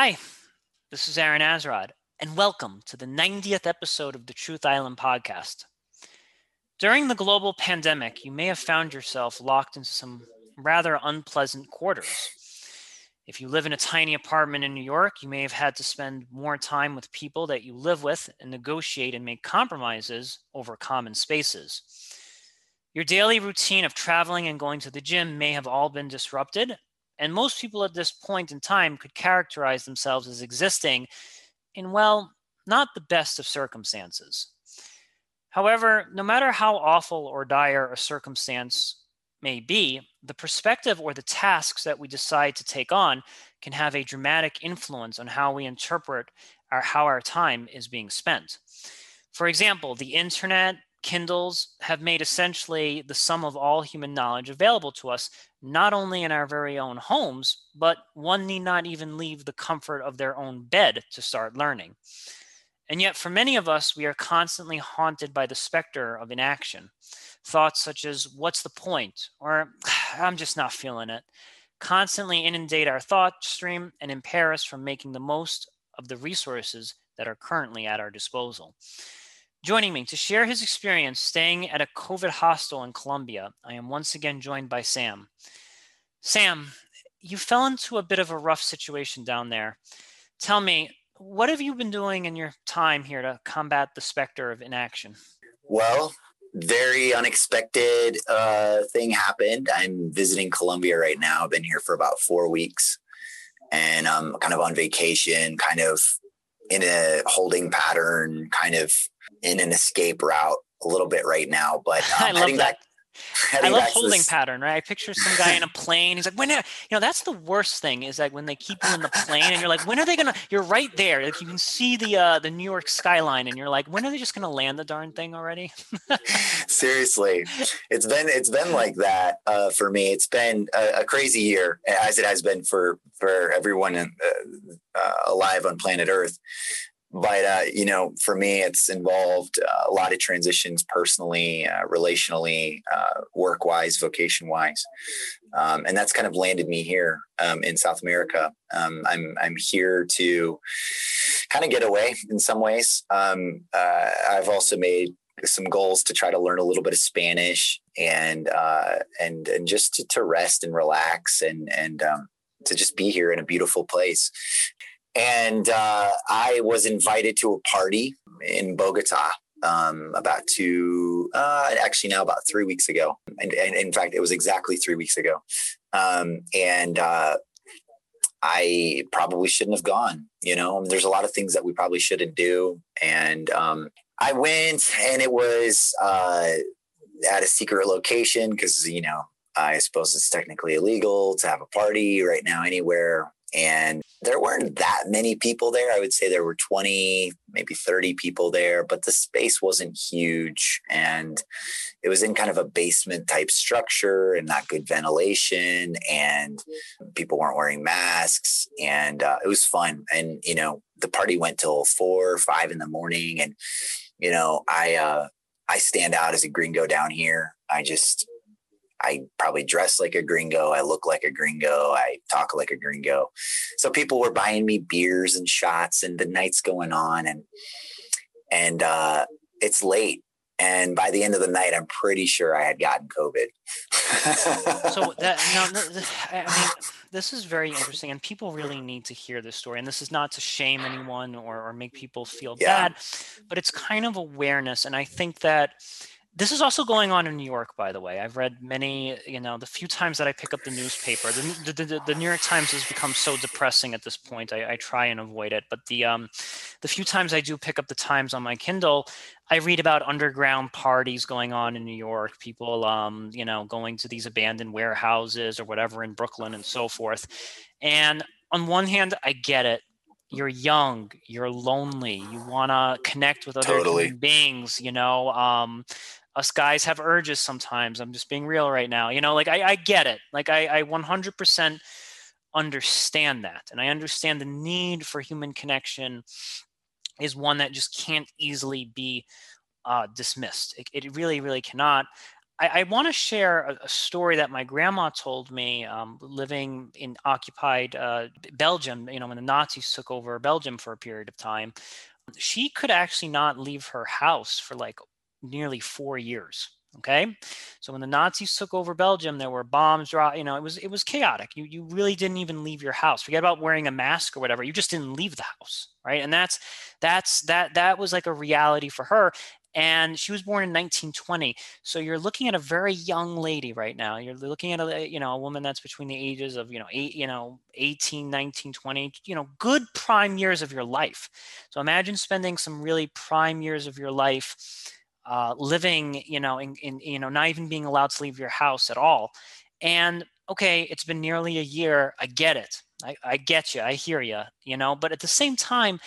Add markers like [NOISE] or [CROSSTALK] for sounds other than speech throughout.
Hi, this is Aaron Azrod, and welcome to the 90th episode of the Truth Island podcast. During the global pandemic, you may have found yourself locked into some rather unpleasant quarters. If you live in a tiny apartment in New York, you may have had to spend more time with people that you live with and negotiate and make compromises over common spaces. Your daily routine of traveling and going to the gym may have all been disrupted, and most people at this point in time could characterize themselves as existing in, well, not the best of circumstances. However, no matter how awful or dire a circumstance may be, the perspective or the tasks that we decide to take on can have a dramatic influence on how we interpret our, how our time is being spent. For example, the internet, Kindles have made essentially the sum of all human knowledge available to us, not only in our very own homes, but one need not even leave the comfort of their own bed to start learning. And yet, for many of us, we are constantly haunted by the specter of inaction. Thoughts such as, what's the point? Or, [SIGHS] I'm just not feeling it, constantly inundate our thought stream and impair us from making the most of the resources that are currently at our disposal. Joining me to share his experience staying at a COVID hostel in Colombia, I am once again joined by Sam. Sam, you fell into a bit of a rough situation down there. Tell me, what have you been doing in your time here to combat the specter of inaction? Well, very unexpected uh, thing happened. I'm visiting Colombia right now. I've been here for about four weeks and I'm kind of on vacation, kind of in a holding pattern, kind of in an escape route a little bit right now. But [LAUGHS] um, I love that. Back, I love holding pattern, right? I picture some guy in a plane. He's like, when, are, you know, that's the worst thing is like when they keep you in the plane and you're like, when are they gonna? You're right there. Like you can see the uh, the New York skyline, and you're like, when are they just gonna land the darn thing already? [LAUGHS] Seriously, it's been it's been like that uh, for me. It's been a, a, crazy year, as it has been for for everyone in, uh, uh alive on planet Earth but uh, you know for me it's involved uh, a lot of transitions personally uh, relationally uh, work wise vocation wise um, and that's kind of landed me here um, in south america. Um, I'm, I'm here to kind of get away in some ways. Um, uh, i've also made some goals to try to learn a little bit of spanish and uh, and and just to, to, rest and relax and and um, to just be here in a beautiful place and uh, I was invited to a party in Bogota um, about two, uh, actually now about three weeks ago. And, and, in fact, it was exactly three weeks ago. Um, and uh, I probably shouldn't have gone. You know, there's a lot of things that we probably shouldn't do. And um, I went, and it was uh, at a secret location because, you know, I suppose it's technically illegal to have a party right now anywhere and there weren't that many people there. I would say there were 20, maybe 30 people there, but the space wasn't huge. And it was in kind of a basement type structure and not good ventilation. And people weren't wearing masks. And uh, it was fun. And, you know, the party went till four or five in the morning. And, you know, I, uh, I stand out as a gringo down here. I just, I probably dress like a gringo. I look like a gringo. I talk like a gringo. So people were buying me beers and shots and the night's going on and, and, uh, it's late. And by the end of the night, I'm pretty sure I had gotten COVID. [LAUGHS] so that, you know, I mean, this is very interesting and people really need to hear this story. And this is not to shame anyone or, or make people feel yeah. bad, but it's kind of awareness. And I think that, this is also going on in New York, by the way. I've read many, you know, the few times that I pick up the newspaper, the, the, the, the New York Times has become so depressing at this point. I, I, try and avoid it. But the, um, the few times I do pick up the Times on my Kindle, I read about underground parties going on in New York, people, um, you know, going to these abandoned warehouses or whatever in Brooklyn and so forth. And on one hand, I get it you're young you're lonely you want to connect with other totally. human beings you know um, us guys have urges sometimes. I'm just being real right now. You know, like I, I get it. Like I, I 100% understand that. And I understand the need for human connection is one that just can't easily be uh, dismissed. It, it really, really cannot. I, I want to share a, a, story that my grandma told me um, living in occupied uh, Belgium, you know, when the Nazis took over Belgium for a period of time. She could actually not leave her house for like nearly four years. Okay, so when the Nazis took over Belgium, there were bombs drop. You know, it was it was chaotic. You you really didn't even leave your house. Forget about wearing a mask or whatever. You just didn't leave the house, right? And that's that's that that was like a reality for her and she was born in 1920 so you're looking at a very young lady right now you're looking at a you know a woman that's between the ages of you know eight you know 18 19 20 you know good prime years of your life so imagine spending some really prime years of your life uh, living you know in, in you know not even being allowed to leave your house at all. And okay it's been nearly a year i get it. I, I get you i hear you you know but at the same time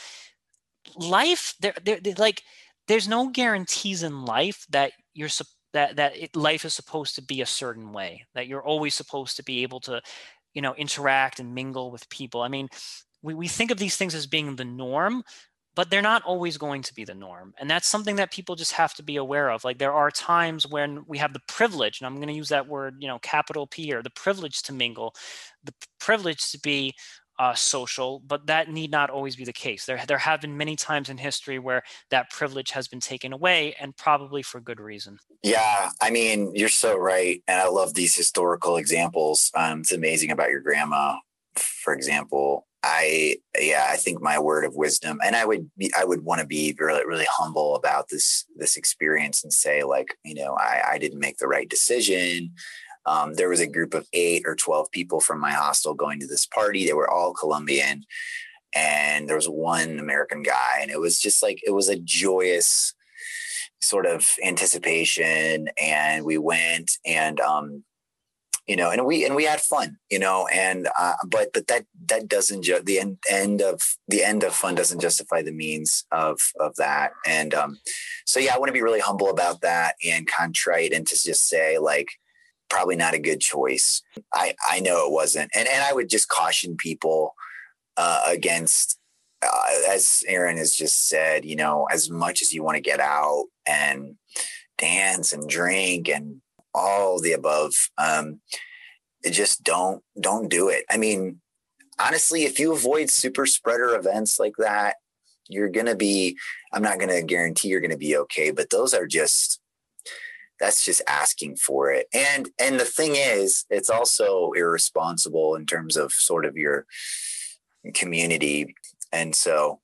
life they're, they're like there's no guarantees in life that you're that that it, life is supposed to be a certain way that you're always supposed to be able to you know interact and mingle with people. I mean we, we think of these things as being the norm but they're not always going to be the norm and that's something that people just have to be aware of like there are times when we have the privilege and i'm going to use that word you know capital p or the privilege to mingle the privilege to be uh, social, but that need not always be the case. There, there have been many times in history where that privilege has been taken away, and probably for good reason. Yeah, I mean, you're so right, and I love these historical examples. Um, it's amazing about your grandma, for example. I yeah, I think my word of wisdom, and I would be, I would want to be really really humble about this this experience and say like, you know, I I didn't make the right decision um, there was a group of eight or 12 people from my hostel going to this party. They were all Colombian. And there was one American guy. And it was just like, it was a joyous sort of anticipation. And we went and, um, you know, and we and we had fun, you know, and uh, but but that that doesn't ju- the end end of the end of fun doesn't justify the means of of that, and um, so yeah, I want to be really humble about that and contrite and to just say like, probably not a good choice. I, I know it wasn't. And, and I would just caution people uh, against, uh, as Aaron has just said, you know, as much as you want to get out and dance and drink and all the above, um, just don't, don't do it. I mean, honestly, if you avoid super spreader events like that, you're to be, I'm not to guarantee you're to be okay, but those are just, that's just asking for it. And and the thing is it's also irresponsible in terms of sort of your community. And so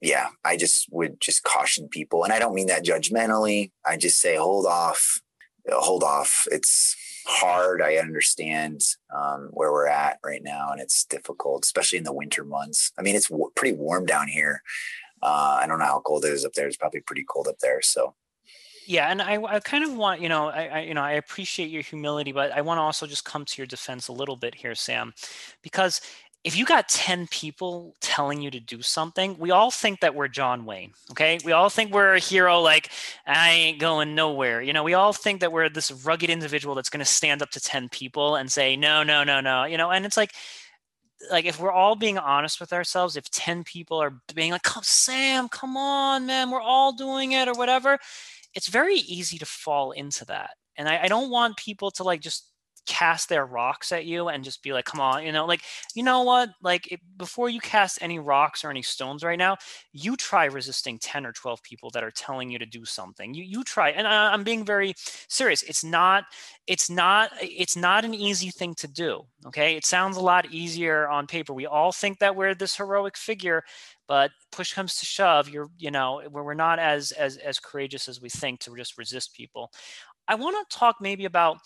yeah i just would just caution people. And i don't mean that judgmentally. I just say hold off hold off. It's hard. I understand um, where we're at right now and it's difficult especially in the winter months. I mean it's w- pretty warm down here. Uh, i don't know how cold it is up there. It's probably pretty cold up there so. Yeah and I, I kind of want you know I, I, you know i appreciate your humility but i want to also just come to your defense a little bit here sam because if you got 10 people telling you to do something we all think that we're john wayne okay? We all think we're a hero like i ain't going nowhere. You know we all think that we're this rugged individual that's going to stand up to 10 people and say no no no no you know? And it's like like if we're all being honest with ourselves if 10 people are being like come sam come on man we're all doing it or whatever it's very easy to fall into that. And I, I don't want people to like just cast their rocks at you and just be like, come on, you know, like, you know what? Like, it, before you cast any rocks or any stones right now, you try resisting 10 or 12 people that are telling you to do something. You, you try. And I, I'm being very serious. It's not, it's not, it's not an easy thing to do. Okay. It sounds a lot easier on paper. We all think that we're this heroic figure, but push comes to shove you're you know we're not as as as courageous as we think to just resist people i want to talk maybe about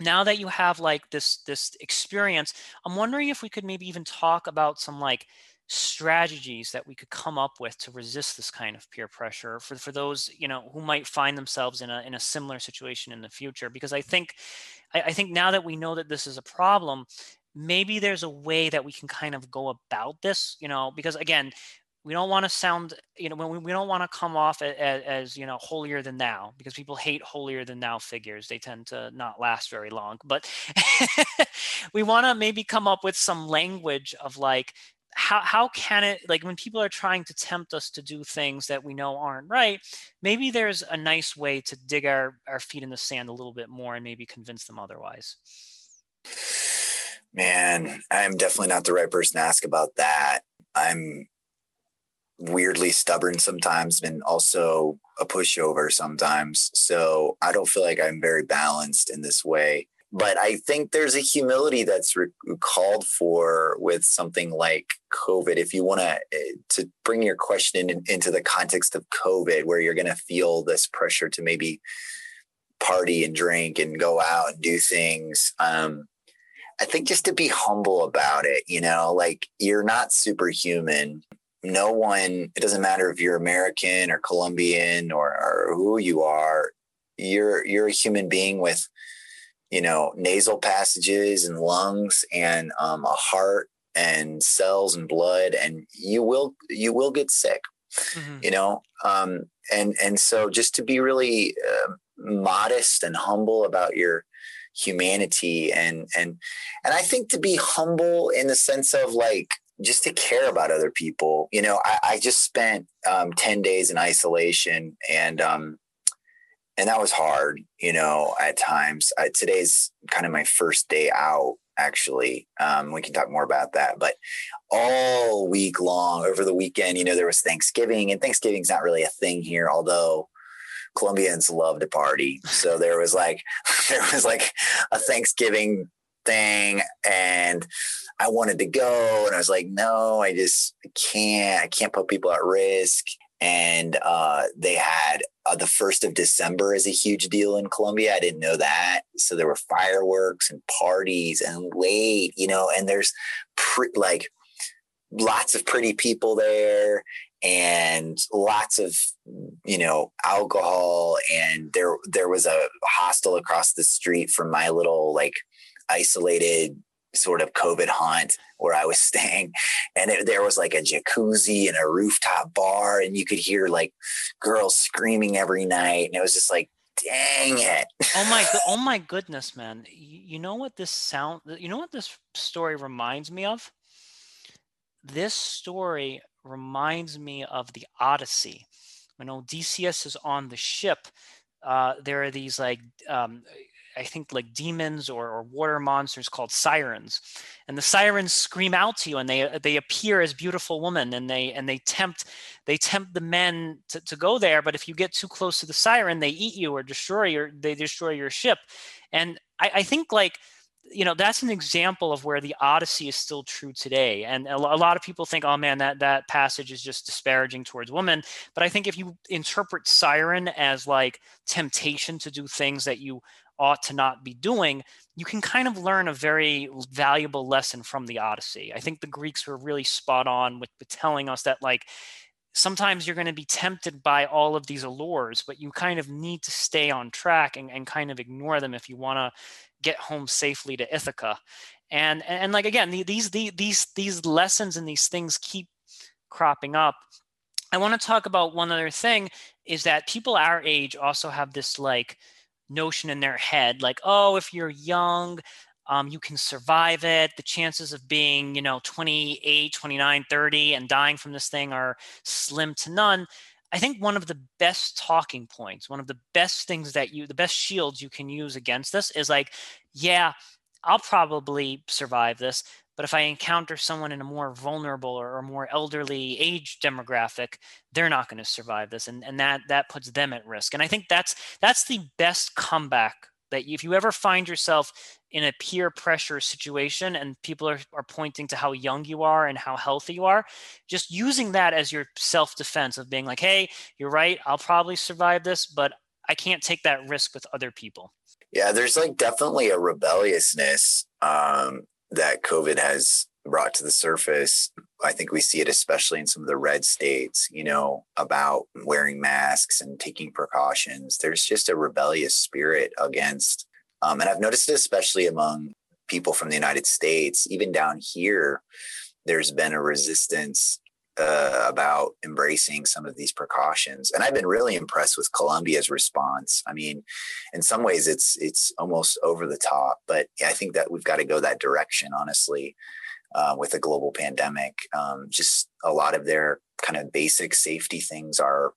now that you have like this this experience i'm wondering if we could maybe even talk about some like strategies that we could come up with to resist this kind of peer pressure for, for those you know who might find themselves in a in a similar situation in the future. Because i think I, I think now that we know that this is a problem maybe there's a way that we can kind of go about this, you know, because again, we don't want to sound, you know, when we, we don't want to come off as, as, you know, holier than thou because people hate holier than thou figures. They tend to not last very long, but [LAUGHS] we want to maybe come up with some language of like, how how can it like when people are trying to tempt us to do things that we know aren't right maybe there's a nice way to dig our our feet in the sand a little bit more and maybe convince them otherwise man i'm definitely not the right person to ask about that i'm weirdly stubborn sometimes and also a pushover sometimes so i don't feel like i'm very balanced in this way but I think there's a humility that's re- called for with something like COVID. If you want to eh, to bring your question in, into the context of COVID, where you're going to feel this pressure to maybe party and drink and go out and do things. Um, I think just to be humble about it, you know, like you're not superhuman. No one, it doesn't matter if you're American or Colombian or, or who you are, you're you're a human being with you know, nasal passages and lungs and um, a heart and cells and blood, and you will you will get sick. Mm-hmm. You know, um, and and so just to be really uh, modest and humble about your humanity and and and I think to be humble in the sense of like just to care about other people. You know, I, I just spent um, 10 days in isolation and um, and that was hard, you know, at times. I, today's kind of my first day out, actually. Um, we can talk more about that. But all week long, over the weekend, you know, there was Thanksgiving, and Thanksgiving's not really a thing here, although Colombians love to party. So there was like, [LAUGHS] there was like a Thanksgiving thing, and I wanted to go, and I was like, no, I just can't. I can't put people at risk and uh, they had uh, the first of December is a huge deal in Colombia. I didn't know that. So there were fireworks and parties and late, you know, and there's pre- like lots of pretty people there and lots of you know alcohol and there there was a hostel across the street from my little like isolated sort of COVID haunt where I was [LAUGHS] staying. And it, there was like a jacuzzi and a rooftop bar, and you could hear like girls screaming every night. And it was just like, dang it. oh my, [LAUGHS] oh my goodness, man. You know what this sound, you know what this story reminds me of? This story reminds me of the Odyssey. When Odysseus is on the ship, uh, there are these like um, I think like demons or, or, water monsters called sirens, and the sirens scream out to you, and they uh, they appear as beautiful women, and they and they tempt they tempt the men to, to go there. But if you get too close to the siren, they eat you or destroy your they destroy your ship. And I, I think like you know that's an example of where the odyssey is still true today and a lot of people think oh man that that passage is just disparaging towards women but i think if you interpret siren as like temptation to do things that you ought to not be doing, you can kind of learn a very valuable lesson from the Odyssey. I think the Greeks were really spot on with, with telling us that, like, sometimes you're going to be tempted by all of these allures, but you kind of need to stay on track and, and kind of ignore them if you want to get home safely to Ithaca. And, and, and like again, these, these these these lessons and these things keep cropping up. I want to talk about one other thing is that people our age also have this like notion in their head like oh if you're young um, you can survive it. The chances of being you know 28 29 30 and dying from this thing are slim to none. I think one of the best talking points one of the best things that you the best shields you can use against this is like yeah i'll probably survive this but if I encounter someone in a more vulnerable or, more elderly age demographic, they're not going to survive this, and and that that puts them at risk. And I think that's that's the best comeback that if you ever find yourself in a peer pressure situation and people are, are pointing to how young you are and how healthy you are, just using that as your self defense of being like, hey, you're right, I'll probably survive this, but I can't take that risk with other people. Yeah, there's like definitely a rebelliousness um, that COVID has brought to the surface. I think we see it especially in some of the red states, you know, about wearing masks and taking precautions. There's just a rebellious spirit against, um, and I've noticed it especially among people from the United States, even down here, there's been a resistance uh, about embracing some of these precautions. And I've been really impressed with Colombia's response. I mean, in some ways, it's it's almost over the top, but I think that we've got to go that direction, honestly. uh, with a global pandemic. Um, just a lot of their kind of basic safety things are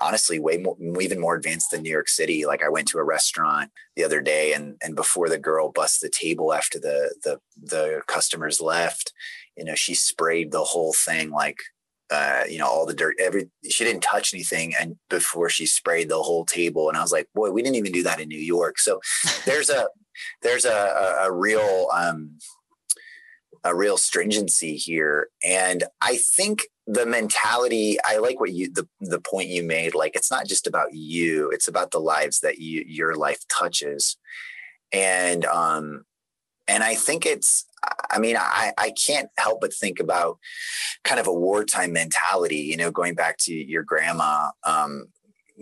honestly way more even more advanced than New York City. Like I went to a restaurant the other day and and before the girl busts the table after the the the customers left, you know, she sprayed the whole thing like uh, you know, all the dirt, every, she didn't touch anything. And before she sprayed the whole table and I was like, boy, we didn't even do that in New York. So [LAUGHS] there's a, there's a, a, a real, um, a real stringency here. And I think the mentality, I like what you, the, the point you made, like, it's not just about you, it's about the lives that you, your life touches. And, um, and I think it's, I mean, I, I can't help but think about kind of a wartime mentality, you know, going back to your grandma. Um,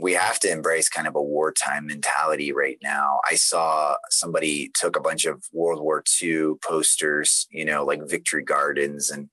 we have to embrace kind of a wartime mentality right now. I saw somebody took a bunch of World War II posters, you know, like victory gardens and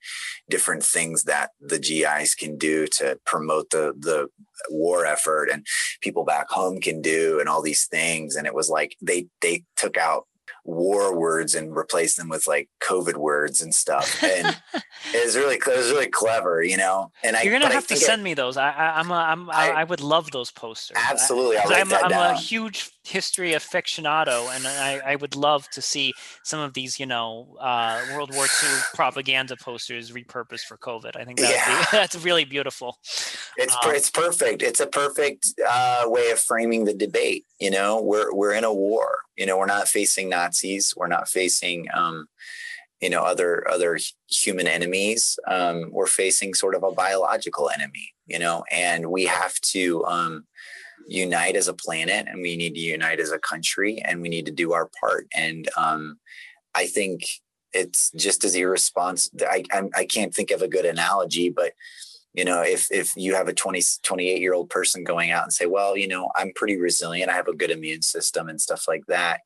different things that the GIs can do to promote the the war effort and people back home can do and all these things. And it was like they they took out war words and replace them with like COVID words and stuff. And [LAUGHS] it was really, it was really clever, you know. And I, you're gonna have to send it, me those. I, I, am a, I'm, I, I would love those posters. Absolutely, I, am I'm a huge history aficionado, and I, I would love to see some of these, you know, uh, World War II propaganda posters repurposed for COVID. I think yeah. be, [LAUGHS] that's really beautiful. It's um, it's perfect. It's a perfect uh, way of framing the debate. You know, we're we're in a war. You know, we're not facing Nazis. We're not facing. Um, you know other other human enemies um, we're facing sort of a biological enemy you know and we have to um, unite as a planet and we need to unite as a country and we need to do our part. And um, I think it's just as irresponsible. I, I'm, I can't think of a good analogy, but you know, if, if you have a 20, 28 year old person going out and say, well, you know, I'm pretty resilient. I have a good immune system and stuff like that.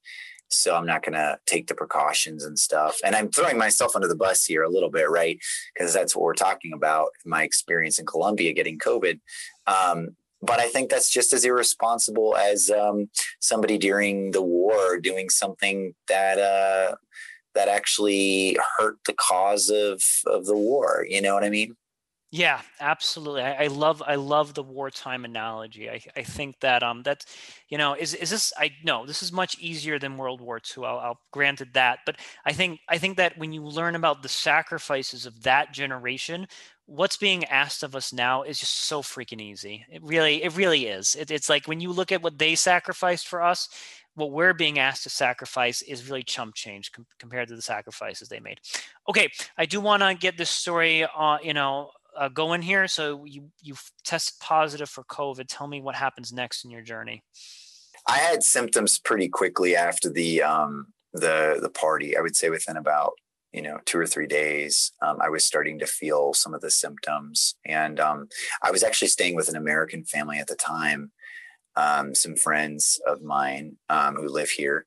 So I'm not going to take the precautions and stuff. And I'm throwing myself under the bus here a little bit, right? Because that's what we're talking about. My experience in Colombia getting COVID. Um, but I think that's just as irresponsible as um, somebody during the war doing something that uh, that actually hurt the cause of of the war. You know what I mean? Yeah, absolutely. I, I, love I love the wartime analogy. I, I think that um that's you know is is this I no this is much easier than World War II. I'll, I'll granted that, but I think I think that when you learn about the sacrifices of that generation, what's being asked of us now is just so freaking easy. It really it really is. It, it's like when you look at what they sacrificed for us, what we're being asked to sacrifice is really chump change com- compared to the sacrifices they made. Okay, I do want to get this story, uh, you know, uh, going here. So you you tested positive for COVID. Tell me what happens next in your journey. I had symptoms pretty quickly after the um, the the party. I would say within about you know two or three days, um, I was starting to feel some of the symptoms, and um, I was actually staying with an American family at the time. Um, some friends of mine um, who live here,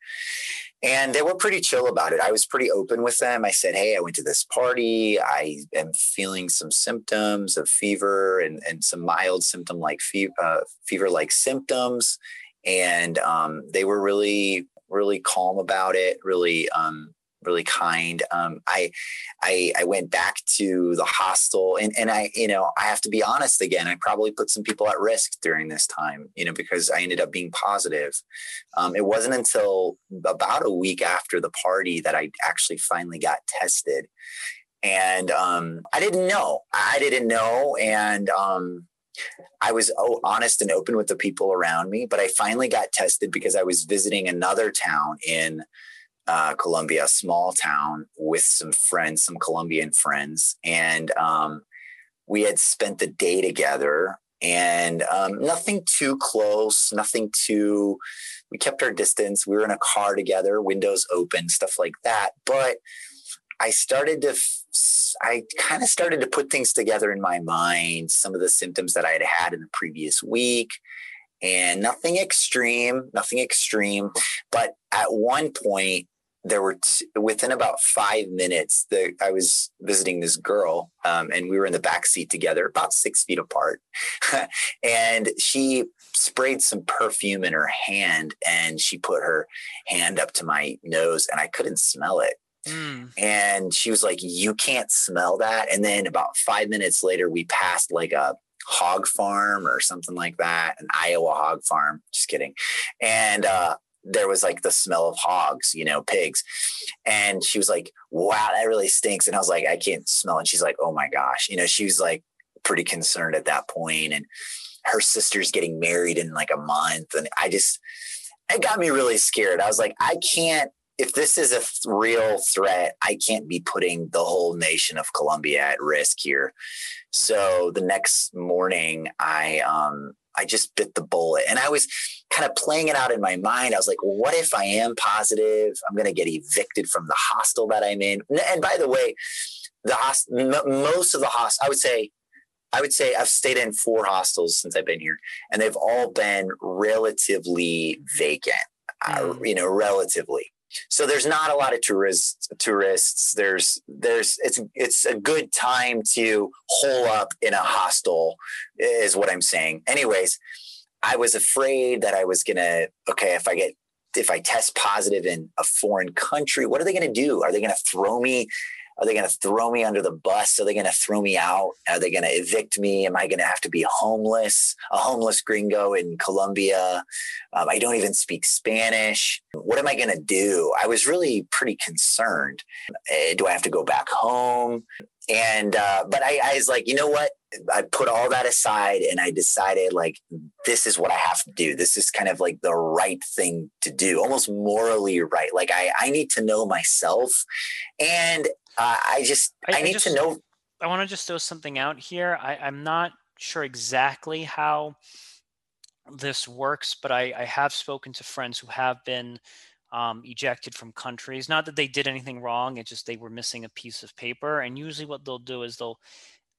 and they were pretty chill about it. I was pretty open with them. I said, Hey, I went to this party. I am feeling some symptoms of fever and, and some mild symptom like fe- uh, fever like symptoms. And um, they were really, really calm about it, really um, really kind. Um, I, I, I went back to the hostel, and and I, you know, I have to be honest again. I probably put some people at risk during this time, you know, because I ended up being positive. Um, it wasn't until about a week after the party that I actually finally got tested, and um, I didn't know. I didn't know, and um, I was oh, honest and open with the people around me, but I finally got tested because I was visiting another town in uh, Colombia, a small town with some friends, some Colombian friends, and um, we had spent the day together. And um, nothing too close, nothing too. We kept our distance. We were in a car together, windows open, stuff like that. But I started to, I kind of started to put things together in my mind. Some of the symptoms that I had had in the previous week, and nothing extreme, nothing extreme. But at one point, there were t- within about five minutes that I was visiting this girl, um, and we were in the back seat together, about six feet apart, [LAUGHS] and she sprayed some perfume in her hand, and she put her hand up to my nose, and I couldn't smell it. Mm. And she was like, You can't smell that. And then about five minutes later, we passed like a hog farm or something like that, an Iowa hog farm. Just kidding. And uh, there was like the smell of hogs, you know, pigs. And she was like, wow, that really stinks. And I was like, I can't smell. And she's like, oh my gosh. You know, she was like pretty concerned at that point. And her sister's getting married in like a month. And I just, it got me really scared. I was like, I can't, if this is a th- real threat, I can't be putting the whole nation of Colombia at risk here. So the next morning, I um, I just bit the bullet. And I was kind of playing it out in my mind. I was like, what if I am positive? I'm going to get evicted from the hostel that I'm in. And by the way, the host, most of the hostels, I would say, I would say I've stayed in four hostels since I've been here, and they've all been relatively vacant. Uh, mm. Uh, you know, relatively so there's not a lot of tourists tourists. There's there's it's it's a good time to hole up in a hostel is what i'm saying. Anyways i was afraid that i was gonna okay if i get if i test positive in a foreign country what are they gonna do? Are they gonna throw me are they going to throw me under the bus? Are they going to throw me out? Are they going to evict me? Am I going to have to be homeless, a homeless gringo in Colombia? Um, I don't even speak Spanish. What am I going to do? I was really pretty concerned. Uh, do I have to go back home? And, uh, but I, I was like, you know what? I put all that aside and I decided like this is what I have to do. This is kind of like the right thing to do, almost morally right. Like I, I need to know myself. And uh, I just I, I need I just, to know. I want to just throw something out here. I, I'm not sure exactly how this works, but I, I have spoken to friends who have been um, ejected from countries. Not that they did anything wrong; it's just they were missing a piece of paper. And usually, what they'll do is they'll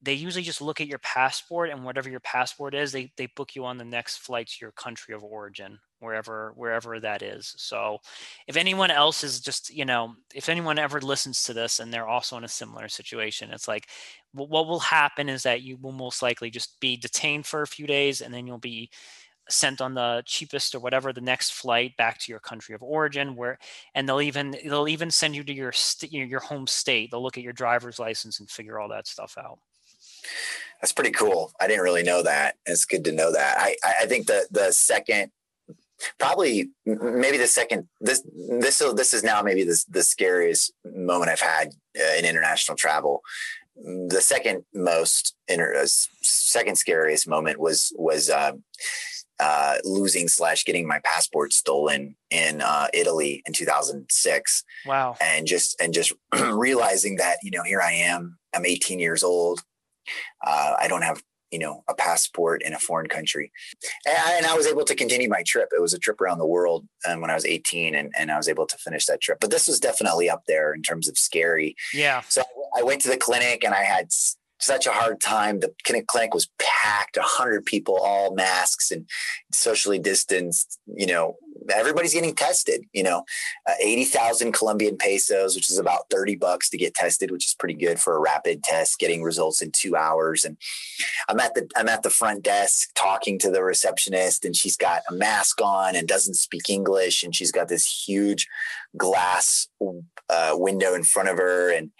they usually just look at your passport and whatever your passport is, they they book you on the next flight to your country of origin wherever wherever that is so if anyone else is just you know if anyone ever listens to this and they're also in a similar situation it's like what will happen is that you will most likely just be detained for a few days and then you'll be sent on the cheapest or whatever the next flight back to your country of origin where and they'll even they'll even send you to your st- your home state. They'll look at your driver's license and figure all that stuff out. That's pretty cool. I didn't really know that. It's good to know that. I i think the the second probably maybe the second this this this is now maybe the the scariest moment I've had uh, in international travel. The second most inter, uh, second scariest moment was was uh, uh, losing slash getting my passport stolen in uh, Italy in 2006. Wow! And just and just [CLEARS THROAT] realizing that you know here I am. I'm 18 years old. Uh, I don't have you know a passport in a foreign country and I, and I, was able to continue my trip it was a trip around the world um, when i was 18 and, and i was able to finish that trip but this was definitely up there in terms of scary yeah so i went to the clinic and i had such a hard time. The clinic was packed, 100 people, all masks and socially distanced. You know, everybody's getting tested. You know, uh, 80,000 Colombian pesos, which is about 30 bucks to get tested, which is pretty good for a rapid test, getting results in two hours. And I'm at the I'm at the front desk talking to the receptionist, and she's got a mask on and doesn't speak English, and she's got this huge glass uh, window in front of her, and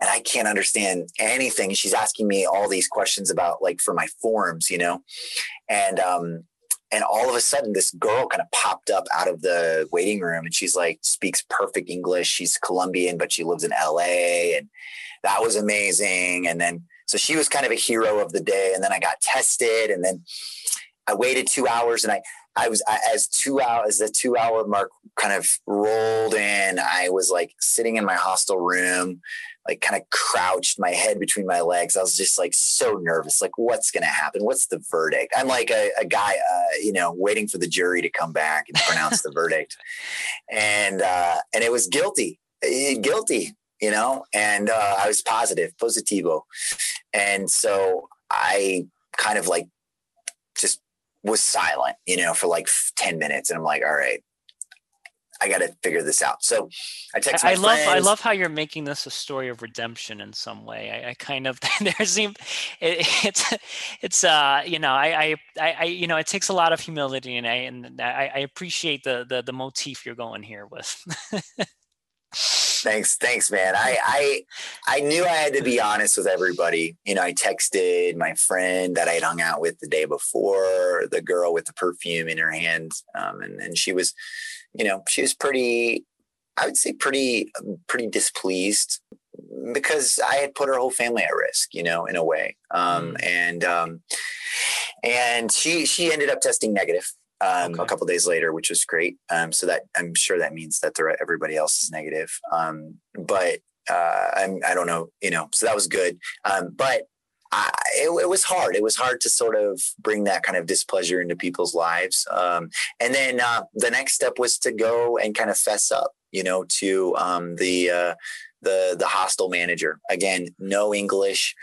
and I can't understand anything. She's asking me all these questions about like for my forms, you know, and um, and all of a sudden this girl kind of popped up out of the waiting room and she's like speaks perfect english. She's colombian but she lives in la and that was amazing. And then so she was kind of a hero of the day and then i got tested and then i waited two hours and i i was as two hours the two hour mark kind of rolled in i was like sitting in my hostel room like kind of crouched my head between my legs. I was just like so nervous. Like, what's going to happen? What's the verdict? I'm like a, a guy, uh, you know, waiting for the jury to come back and pronounce the verdict. [LAUGHS] And, uh, and it was guilty, eh, guilty, you know, and, uh, I was positive, positivo. And so I kind of like just was silent, you know, for like 10 minutes. And I'm like, all right, I got to figure this out. So I text. I love I love how you're making this a story of redemption in some way. I, I kind of [LAUGHS] there seem it, it's it's uh you know I, I I you know it takes a lot of humility and I and I, I appreciate the the the motif you're going here with. [LAUGHS] thanks, thanks, man. I, I, I knew I had to be honest with everybody. You know, I texted my friend that I'd hung out with the day before, the girl with the perfume in her hand, um, and and she was, you know, she was pretty. I would say pretty, pretty displeased because I had put her whole family at risk, you know, in a way. Um, mm. And um, and she she ended up testing negative um, okay. a couple days later, which was great. Um, so that I'm sure that means that the, everybody else is negative. Um, but uh, I'm, I don't know, you know, so that was good. Um, but I, it, it, was hard. It was hard to sort of bring that kind of displeasure into people's lives. Um, and then uh, the next step was to go and kind of fess up, you know, to um, the uh, the the hostel manager. Again, no English.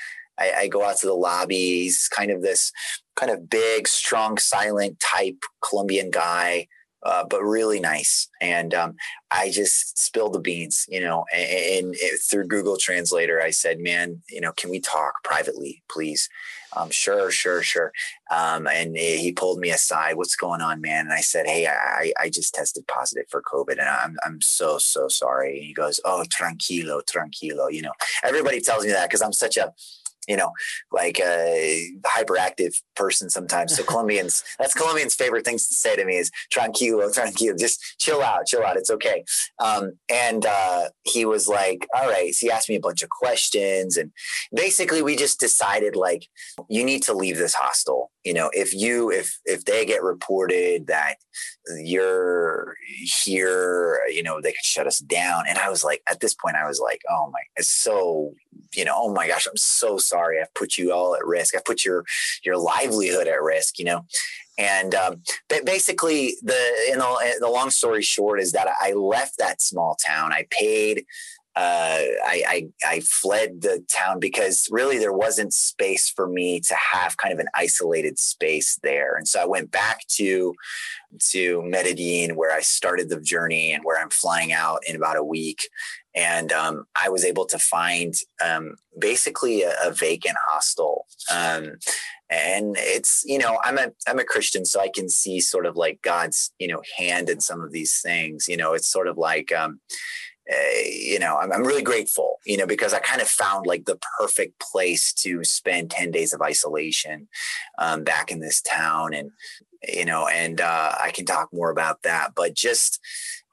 I, I go out to the lobby. He's kind of this kind of big, strong, silent type Colombian guy, uh, but really nice. And um, I just spilled the beans, you know, and, and it, through Google Translator, I said, man, you know, can we talk privately, please? Um, sure, sure, sure. Um, and he pulled me aside. What's going on, man? And I said, Hey, I, I just tested positive for COVID and I'm, I'm so, so sorry. And he goes, Oh, tranquilo, tranquilo. You know, everybody tells me that because I'm such a, you know, like a hyperactive person sometimes. So Colombians, [LAUGHS] that's Colombians' favorite things to say to me is tranquilo, tranquilo, just chill out, chill out. It's okay. Um, and uh, he was like, all right. So he asked me a bunch of questions. And basically we just decided like, you need to leave this hostel. You know, if you, if, if they get reported that you're here, you know, they could shut us down. And I was like, at this point, I was like, oh my, it's so, you know, oh my gosh, I'm so sorry. I've put you all at risk. I've put your, your livelihood at risk, you know? And um, basically, the the, the long story short is that I left that small town. I paid uh, I, I, I fled the town because really there wasn't space for me to have kind of an isolated space there, and so I went back to to Medellin where I started the journey and where I'm flying out in about a week, and um, I was able to find um, basically a, a, vacant hostel. Um, and it's you know I'm a I'm a Christian, so I can see sort of like God's you know hand in some of these things. You know, it's sort of like um, you know, I'm, I'm really grateful, you know, because I kind of found like the perfect place to spend 10 days of isolation um, back in this town. And, you know, and uh, I can talk more about that, but just,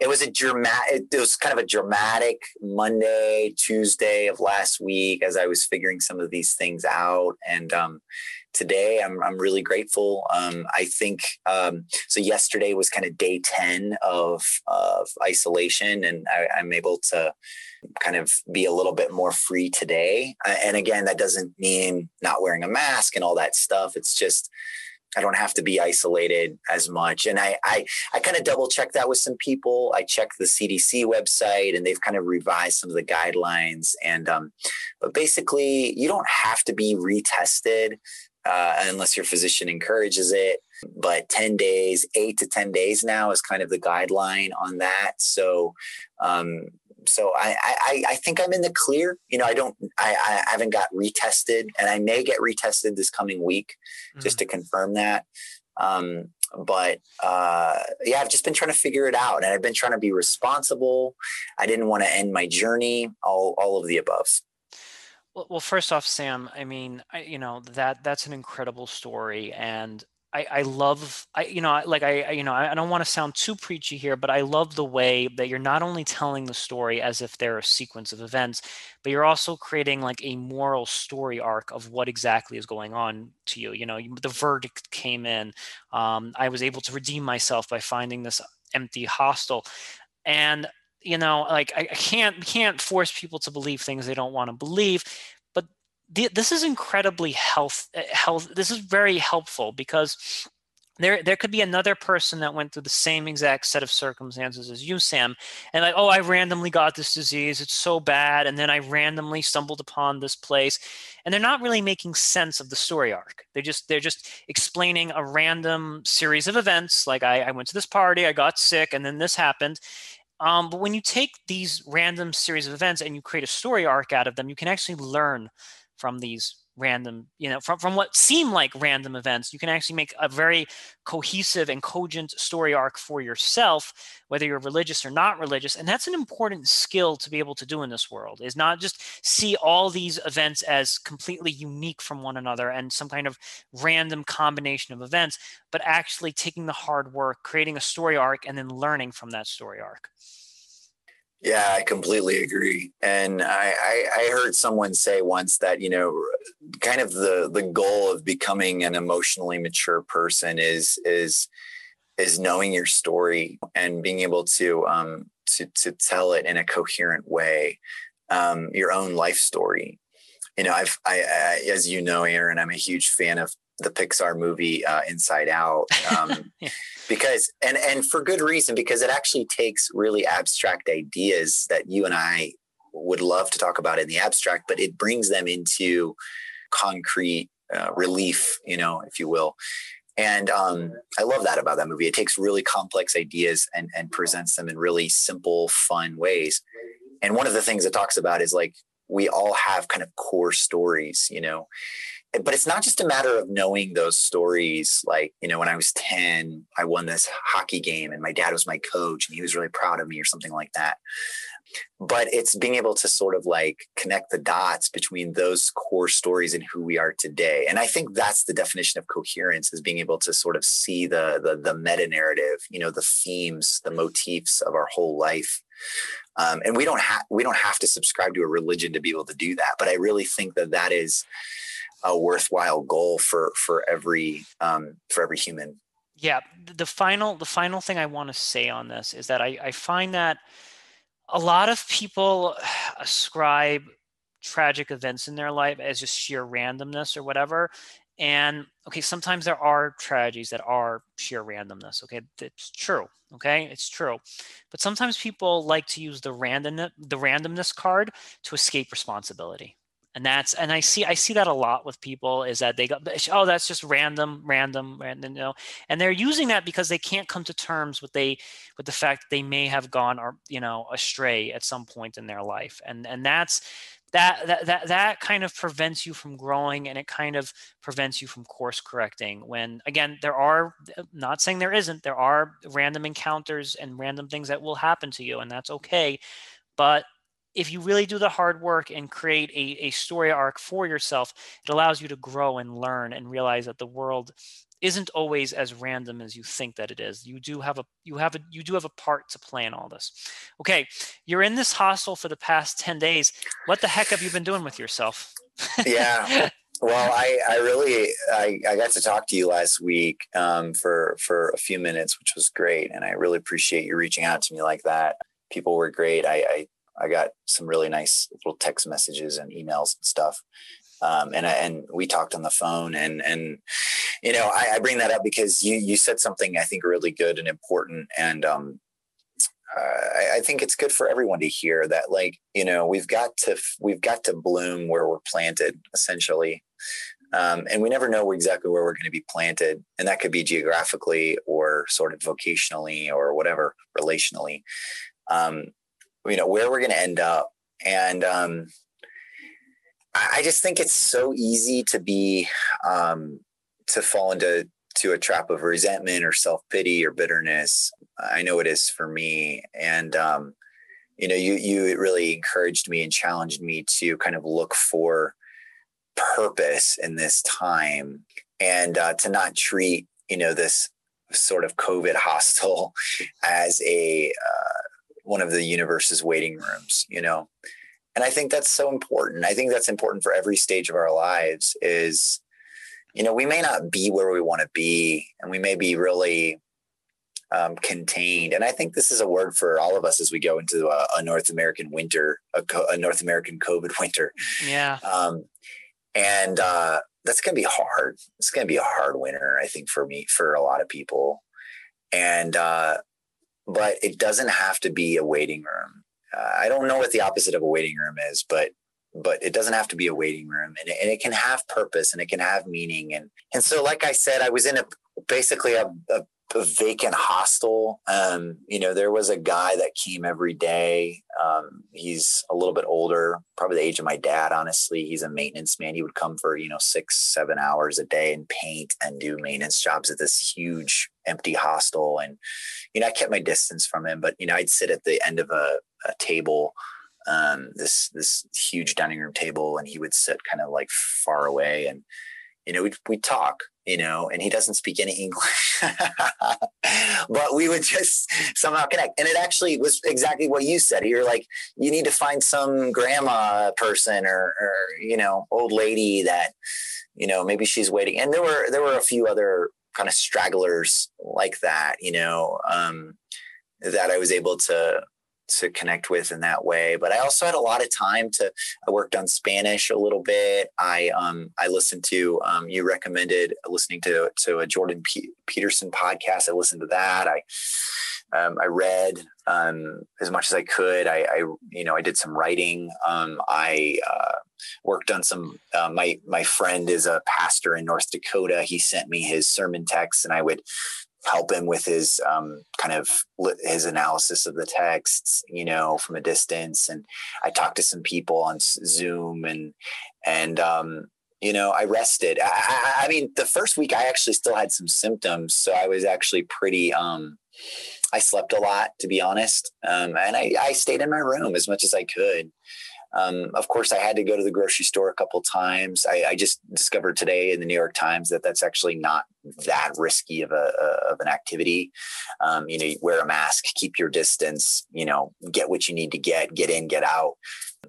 it was a dramatic, it was kind of a dramatic Monday, Tuesday of last week as I was figuring some of these things out. And, um, today. I'm, I'm really grateful. Um, I think um, so. Yesterday was kind of day 10 of, of isolation, and I, I'm able to kind of be a little bit more free today. And again, that doesn't mean not wearing a mask and all that stuff. It's just, I don't have to be isolated as much. And I, I, I kind of double check that with some people. I check the CDC website and they've kind of revised some of the guidelines. And, um, but basically you don't have to be retested uh, unless your physician encourages it. But 10 days, eight to 10 days now is kind of the guideline on that. So, um, so I, I, I think I'm in the clear. You know, I don't, I, I haven't got retested, and I may get retested this coming week mm. just to confirm that. Um, but uh, yeah, I've just been trying to figure it out, and I've been trying to be responsible. I didn't want to end my journey. All, all of the above. Well, first off, Sam, I mean, I, you know that that's an incredible story, and I, I love, I you know, like I, you know, I don't want to sound too preachy here, but I love the way that you're not only telling the story as if they're a sequence of events, but you're also creating like a moral story arc of what exactly is going on to you. You know, the verdict came in. Um, I was able to redeem myself by finding this empty hostel, and you know like i, can't can't force people to believe things they don't want to believe but this is incredibly health eh, health this is very helpful because there there could be another person that went through the same exact set of circumstances as you sam and like oh i randomly got this disease it's so bad and then i randomly stumbled upon this place and they're not really making sense of the story arc. They're just they're just explaining a random series of events like i, I went to this party i got sick and then this happened um, but when you take these random series of events and you create a story arc out of them, you can actually learn from these random you know from, from what seem like random events you can actually make a very cohesive and cogent story arc for yourself whether you're religious or not religious and that's an important skill to be able to do in this world is not just see all these events as completely unique from one another and some kind of random combination of events but actually taking the hard work creating a story arc and then learning from that story arc yeah, I completely agree. And I, I, I, heard someone say once that, you know, kind of the, the goal of becoming an emotionally mature person is, is, is knowing your story and being able to, um, to, to tell it in a coherent way, um, your own life story. You know, I've, I, I, as you know, Aaron, I'm a huge fan of the Pixar movie uh, Inside Out, um, [LAUGHS] yeah. because and and for good reason because it actually takes really abstract ideas that you and I would love to talk about in the abstract, but it brings them into concrete uh, relief, you know, if you will. And um, I love that about that movie. It takes really complex ideas and and presents them in really simple, fun ways. And one of the things it talks about is like we all have kind of core stories, you know but it's not just a matter of knowing those stories like you know when i was 10 i won this hockey game and my dad was my coach and he was really proud of me or something like that but it's being able to sort of like connect the dots between those core stories and who we are today and i think that's the definition of coherence is being able to sort of see the the, the meta narrative you know the themes the motifs of our whole life um, and we don't have we don't have to subscribe to a religion to be able to do that but i really think that that is a worthwhile goal for for every um, for every human. Yeah, the final the final thing I want to say on this is that I, I find that a lot of people ascribe tragic events in their life as just sheer randomness or whatever. And okay, sometimes there are tragedies that are sheer randomness. Okay, it's true. Okay, it's true. But sometimes people like to use the random the randomness card to escape responsibility and that's and i see i see that a lot with people is that they go oh that's just random random random you know? And they're using that because they can't come to terms with they with the fact that they may have gone or you know astray at some point in their life. And and that's that, that that that kind of prevents you from growing and it kind of prevents you from course correcting when again there are not saying there isn't there are random encounters and random things that will happen to you and that's okay. But if you really do the hard work and create a, a story arc for yourself, it allows you to grow and learn and realize that the world isn't always as random as you think that it is. You do have a you have a you do have a part to play in all this. Okay, you're in this hostel for the past 10 days. What the heck have you been doing with yourself? yeah. [LAUGHS] Well, I, I really I, I got to talk to you last week um, for for a few minutes, which was great, and I really appreciate you reaching out to me like that. People were great. I, I I got some really nice little text messages and emails and stuff. Um, and and we talked on the phone and and you know I, I, bring that up because you you said something I think really good and important. And um, uh, I, I, think it's good for everyone to hear that like you know we've got to we've got to bloom where we're planted essentially. Um, and we never know exactly where we're going to be planted. And that could be geographically or sort of vocationally or whatever relationally. Um, you know where we're going to end up. And um, I, just think it's so easy to be um, to fall into to a trap of resentment or self-pity or bitterness. I know it is for me. And um, you know you you really encouraged me and challenged me to kind of look for purpose in this time and uh, to not treat you know this sort of covid [LAUGHS] hostel as a uh, one of the universe's waiting rooms, you know? And I think that's so important. I think that's important for every stage of our lives is, you know, we may not be where we want to be and we may be really um, contained. And I think this is a word for all of us as we go into a, a North American winter, a, a, North American COVID winter. Yeah. Um, and uh, that's going to be hard. It's going to be a hard winter, I think, for me, for a lot of people. And uh, but it doesn't have to be a waiting room. Uh, I don't know what the opposite of a waiting room is, but but it doesn't have to be a waiting room, and it, and it can have purpose and it can have meaning. And and so, like I said, I was in a basically a, a a vacant hostel. Um, you know, there was a guy that came every day. Um, he's a little bit older, probably the age of my dad, honestly. He's a maintenance man. He would come for, you know, six, seven hours a day and paint and do maintenance jobs at this huge empty hostel. And, you know, I kept my distance from him, but, you know, I'd sit at the end of a, a table um, this this huge dining room table, and he would sit kind of like far away, and you know, we'd, we'd talk, you know, and he doesn't speak any [LAUGHS] English, but we would just somehow connect. And it actually was exactly what you said. You're like, you need to find some grandma person or, or, you know, old lady that, you know, maybe she's waiting. And there were, there were a few other kind of stragglers like that, you know, um, that I was able to to connect with in that way. But I also had a lot of time to. I worked on Spanish a little bit. I um I listened to um you recommended listening to to a Jordan P- Peterson podcast. I listened to that. I um, I read um, as much as I could. I, I, you know, I did some writing. Um, I uh, worked on some. Uh, my my friend is a pastor in North Dakota. He sent me his sermon text, and I would help him with his um, kind of his analysis of the texts, you know, from a distance. And I talked to some people on Zoom, and and um, you know, I rested. I, I, mean, the first week I actually still had some symptoms, so I was actually pretty. Um, I slept a lot, to be honest, um, and I, I stayed in my room as much as I could. Um, of course, I had to go to the grocery store a couple times. I, I, just discovered today in the New York Times that that's actually not that risky of a, of an activity. Um, you know, wear a mask, keep your distance. You know, get what you need to get, get in, get out.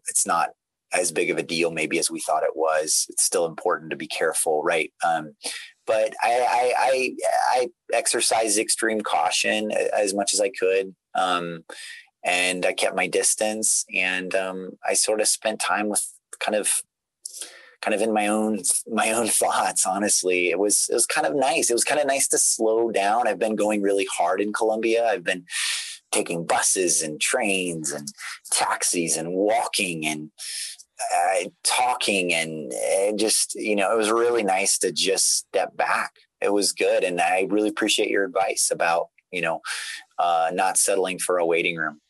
It's not as big of a deal maybe as we thought it was. It's still important to be careful, right? Um, but I, I, I, I exercised extreme caution as much as I could. Um, and I kept my distance and um, I sort of spent time with kind of kind of in my own my own [LAUGHS] thoughts honestly. It was it was kind of nice. It was kind of nice to slow down. I've been going really hard in Colombia. I've been taking buses and trains and taxis and walking and uh, talking and, and just you know it was really nice to just step back. It was good and I really appreciate your advice about you know uh, not settling for a waiting room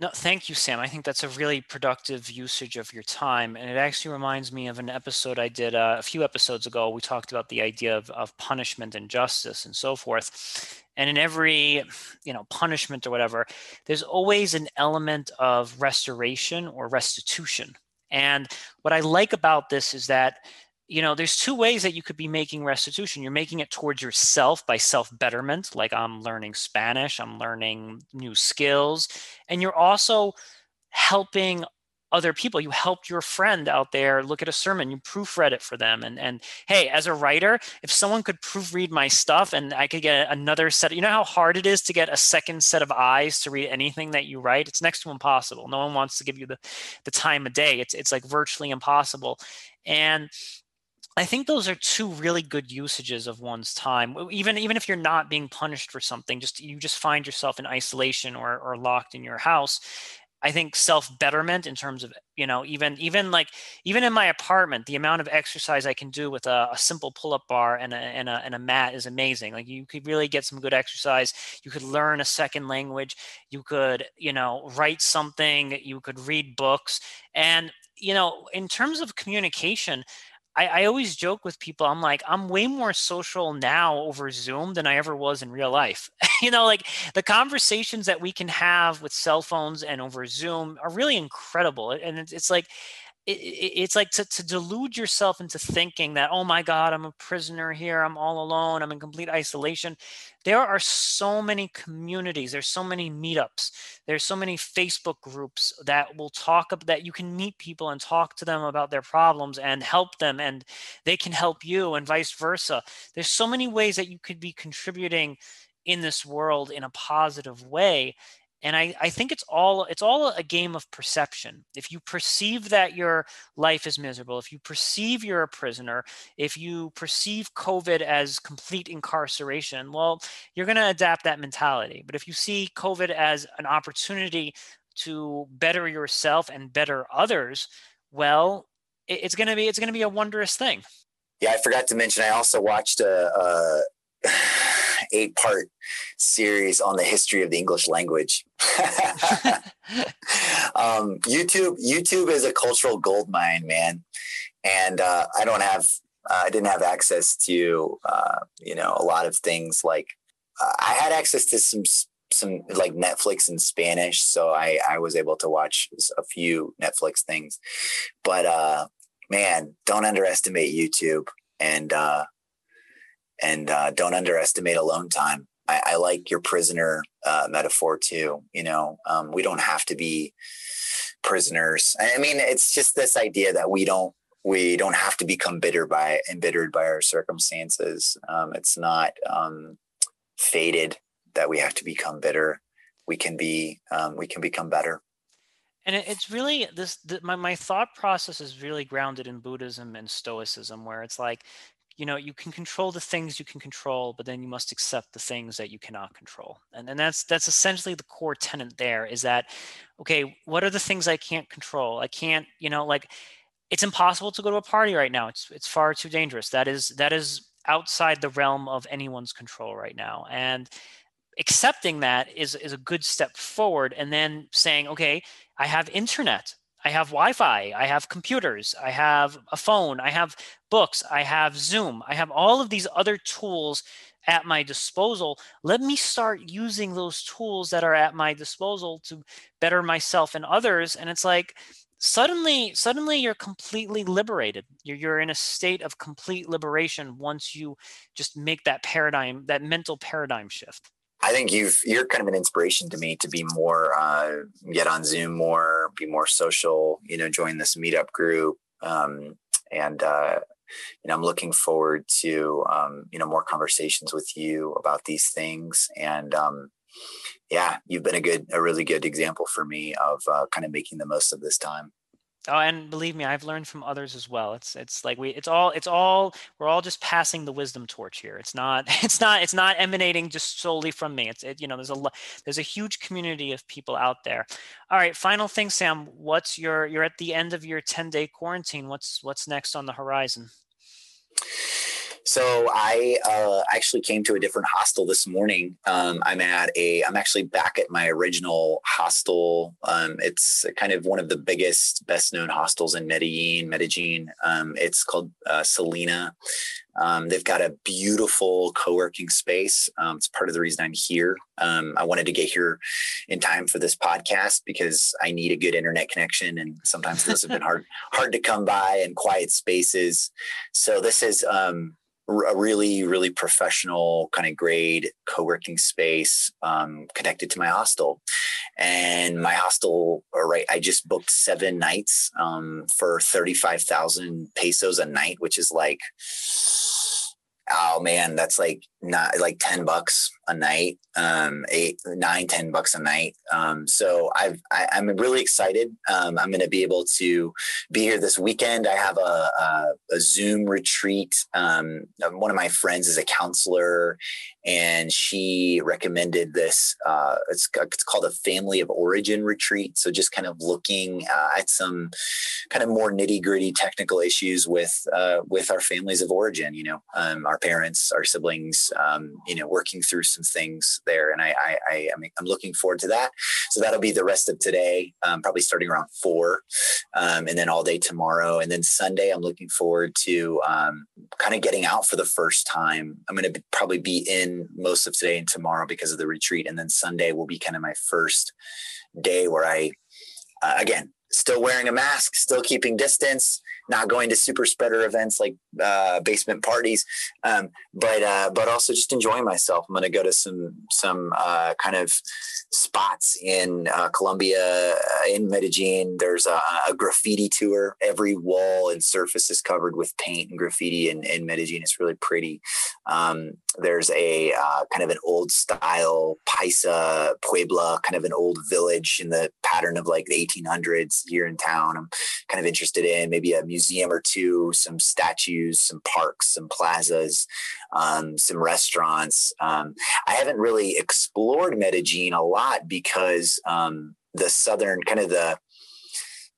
no, thank you, Sam. I think that's a really productive usage of your time. And it actually reminds me of an episode I did uh, a few episodes ago. We talked about the idea of, of punishment and justice and so forth. And in every, you know, punishment or whatever, there's always an element of restoration or restitution. And what I like about this is that you know there's two ways that you could be making restitution. You're making it towards yourself by self betterment like i'm learning spanish i'm learning new skills and you're also helping other people. You helped your friend out there look at a sermon you proofread it for them and and hey as a writer if someone could proofread my stuff and i could get another set you know how hard it is to get a second set of eyes to read anything that you write? It's next to impossible. No one wants to give you the the time of day. It's it's like virtually impossible. And I think those are two really good usages of one's time. Even even if you're not being punished for something, just you just find yourself in isolation or or locked in your house. I think self betterment in terms of you know even even like even in my apartment, the amount of exercise I can do with a, a simple pull up bar and a, and a and a mat is amazing. Like you could really get some good exercise. You could learn a second language. You could you know write something. You could read books. And you know in terms of communication I, I always joke with people, I'm like, I'm way more social now over Zoom than I ever was in real life. [LAUGHS] you know, like the conversations that we can have with cell phones and over Zoom are really incredible. And it's, it's like, it, it's like to, to delude yourself into thinking that oh my god i'm a prisoner here i'm all alone i'm in complete isolation. There are so many communities there's so many meetups there's so many facebook groups that will talk about that you can meet people and talk to them about their problems and help them and they can help you and vice versa. There's so many ways that you could be contributing in this world in a positive way and I, I think it's all it's all a game of perception. If you perceive that your life is miserable if you perceive you're a prisoner if you perceive covid as complete incarceration well you're going to adapt that mentality. But if you see covid as an opportunity to better yourself and better others well it's going to be it's going to be a wondrous thing. Yeah i forgot to mention i also watched a, a [SIGHS] eight part series on the history of the English language. [LAUGHS] um, YouTube YouTube is a cultural gold mine, man, and uh, I don't have uh, I didn't have access to uh, you know a lot of things like uh, I had access to some some like Netflix in Spanish, so I I was able to watch a few Netflix things, but uh, man, don't underestimate YouTube. And uh, and uh, don't underestimate alone time. I, I like your prisoner uh, metaphor too. You know, um, we don't have to be prisoners. I mean, it's just this idea that we don't we don't have to become bitter by embittered by our circumstances. Um, it's not um, fated that we have to become bitter. We can be um, we can become better. And it's really this. The, my my thought process is really grounded in Buddhism and Stoicism, where it's like you know you can control the things you can control but then you must accept the things that you cannot control. And, and that's that's essentially the core tenant there is that okay what are the things i can't control? I can't you know like it's impossible to go to a party right now. It's it's far too dangerous. That is that is outside the realm of anyone's control right now. And accepting that is is a good step forward and then saying okay i have internet I have Wi-Fi, I have computers, I have a phone, I have books, I have Zoom, I have all of these other tools at my disposal. Let me start using those tools that are at my disposal to better myself and others. And it's like suddenly, suddenly you're completely liberated. You're, you're in a state of complete liberation once you just make that paradigm, that mental paradigm shift. I think you've you're kind of an inspiration to me to be more uh, get on Zoom more, be more social. You know, join this meetup group, um, and uh, you know, I'm looking forward to um, you know more conversations with you about these things. And um, yeah, you've been a good, a really good example for me of uh, kind of making the most of this time. Oh, and believe me, I've learned from others as well. It's it's like we it's all it's all we're all just passing the wisdom torch here. It's not [LAUGHS] it's not it's not emanating just solely from me. It's it, you know there's a there's a huge community of people out there. All right, final thing, Sam. What's your you're at the end of your 10 day quarantine. What's what's next on the horizon? So I uh, actually came to a different hostel this morning. Um, I'm at a, I'm actually back at my original hostel. Um, it's kind of one of the biggest, best known hostels in Medellin, Medellin. Um, it's called uh, Selina. Um, they've got a beautiful co-working space. Um, it's part of the reason I'm here. Um, I wanted to get here in time for this podcast because I need a good internet connection, and sometimes those have been hard [LAUGHS] hard to come by and quiet spaces. So this is um, a really really professional kind of grade co-working space um, connected to my hostel. And my hostel right i just booked seven nights um, for 35000 pesos a night which is like oh man that's like not like 10 bucks a night um eight nine ten bucks a night. Um so i've I, i am really excited. Um i'm going to be able to be here this weekend. I have a, a, a zoom retreat. Um one of my friends is a counselor and she recommended this uh it's, it's called a family of origin retreat. So just kind of looking uh, at some kind of more nitty gritty technical issues with uh with our families of origin you know um our parents our siblings um you know working through some things there, and I, I, I am I'm looking forward to that. So that'll be the rest of today, um, probably starting around four, um, and then all day tomorrow, and then Sunday. I'm looking forward to um, kind of getting out for the first time. I'm going to probably be in most of today and tomorrow because of the retreat, and then Sunday will be kind of my first day where I, uh, again, still wearing a mask, still keeping distance, not going to super spreader events like uh, basement parties, um, but uh, but also just enjoying myself. I'm going to go to some some uh, kind of spots in uh, Colombia, uh, in Medellin. There's a, a, graffiti tour. Every wall and surface is covered with paint and graffiti in, in Medellin. It's really pretty. Um, there's a uh, kind of an old style paisa pueblo, kind of an old village in the pattern of like the 1800s here in town. I'm kind of interested in maybe a museum or two, some statues, some parks, some plazas, um, some restaurants. Um, I haven't really explored Medellin a lot because um, the southern kind of the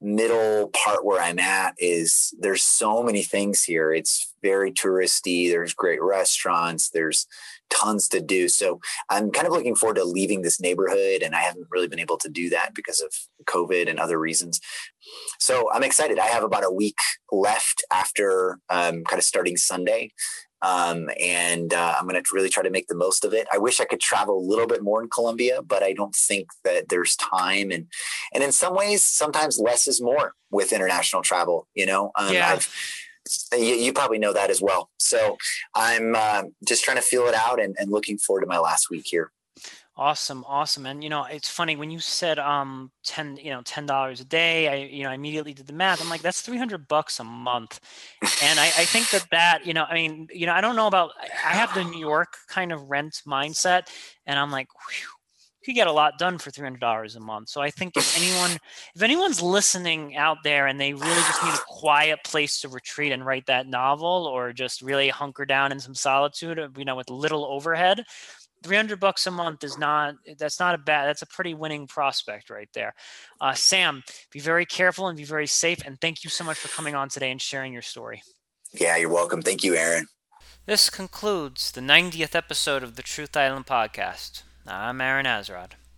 middle part where I'm at is there's so many things here. It's very touristy. There's great restaurants. There's tons to do. So I'm kind of looking forward to leaving this neighborhood, and I haven't really been able to do that because of COVID and other reasons. So I'm excited. I have about a week left after um, kind of starting Sunday. Um, and uh, I'm going to really try to make the most of it. I wish I could travel a little bit more in Colombia, but I don't think that there's time. And and in some ways, sometimes less is more with international travel. You know, um, yeah. I've, you, you, probably know that as well. So I'm uh, just trying to feel it out and, and looking forward to my last week here. Awesome, awesome. And you know, it's funny when you said um 10, you know, $10 a day, I you know, I immediately did the math. I'm like that's 300 bucks a month. And I, I think that that, you know, I mean, you know, I don't know about I have the New York kind of rent mindset and I'm like, whew, you get a lot done for $300 a month. So I think if anyone if anyone's listening out there and they really just need a quiet place to retreat and write that novel or just really hunker down in some solitude, you know, with little overhead, 300 bucks a month is not that's not a bad that's a pretty winning prospect right there. Uh, sam be very careful and be very safe and thank you so much for coming on today and sharing your story. Yeah you're welcome. Thank you aaron. This concludes the 90th episode of the truth island podcast. I'm aaron azrod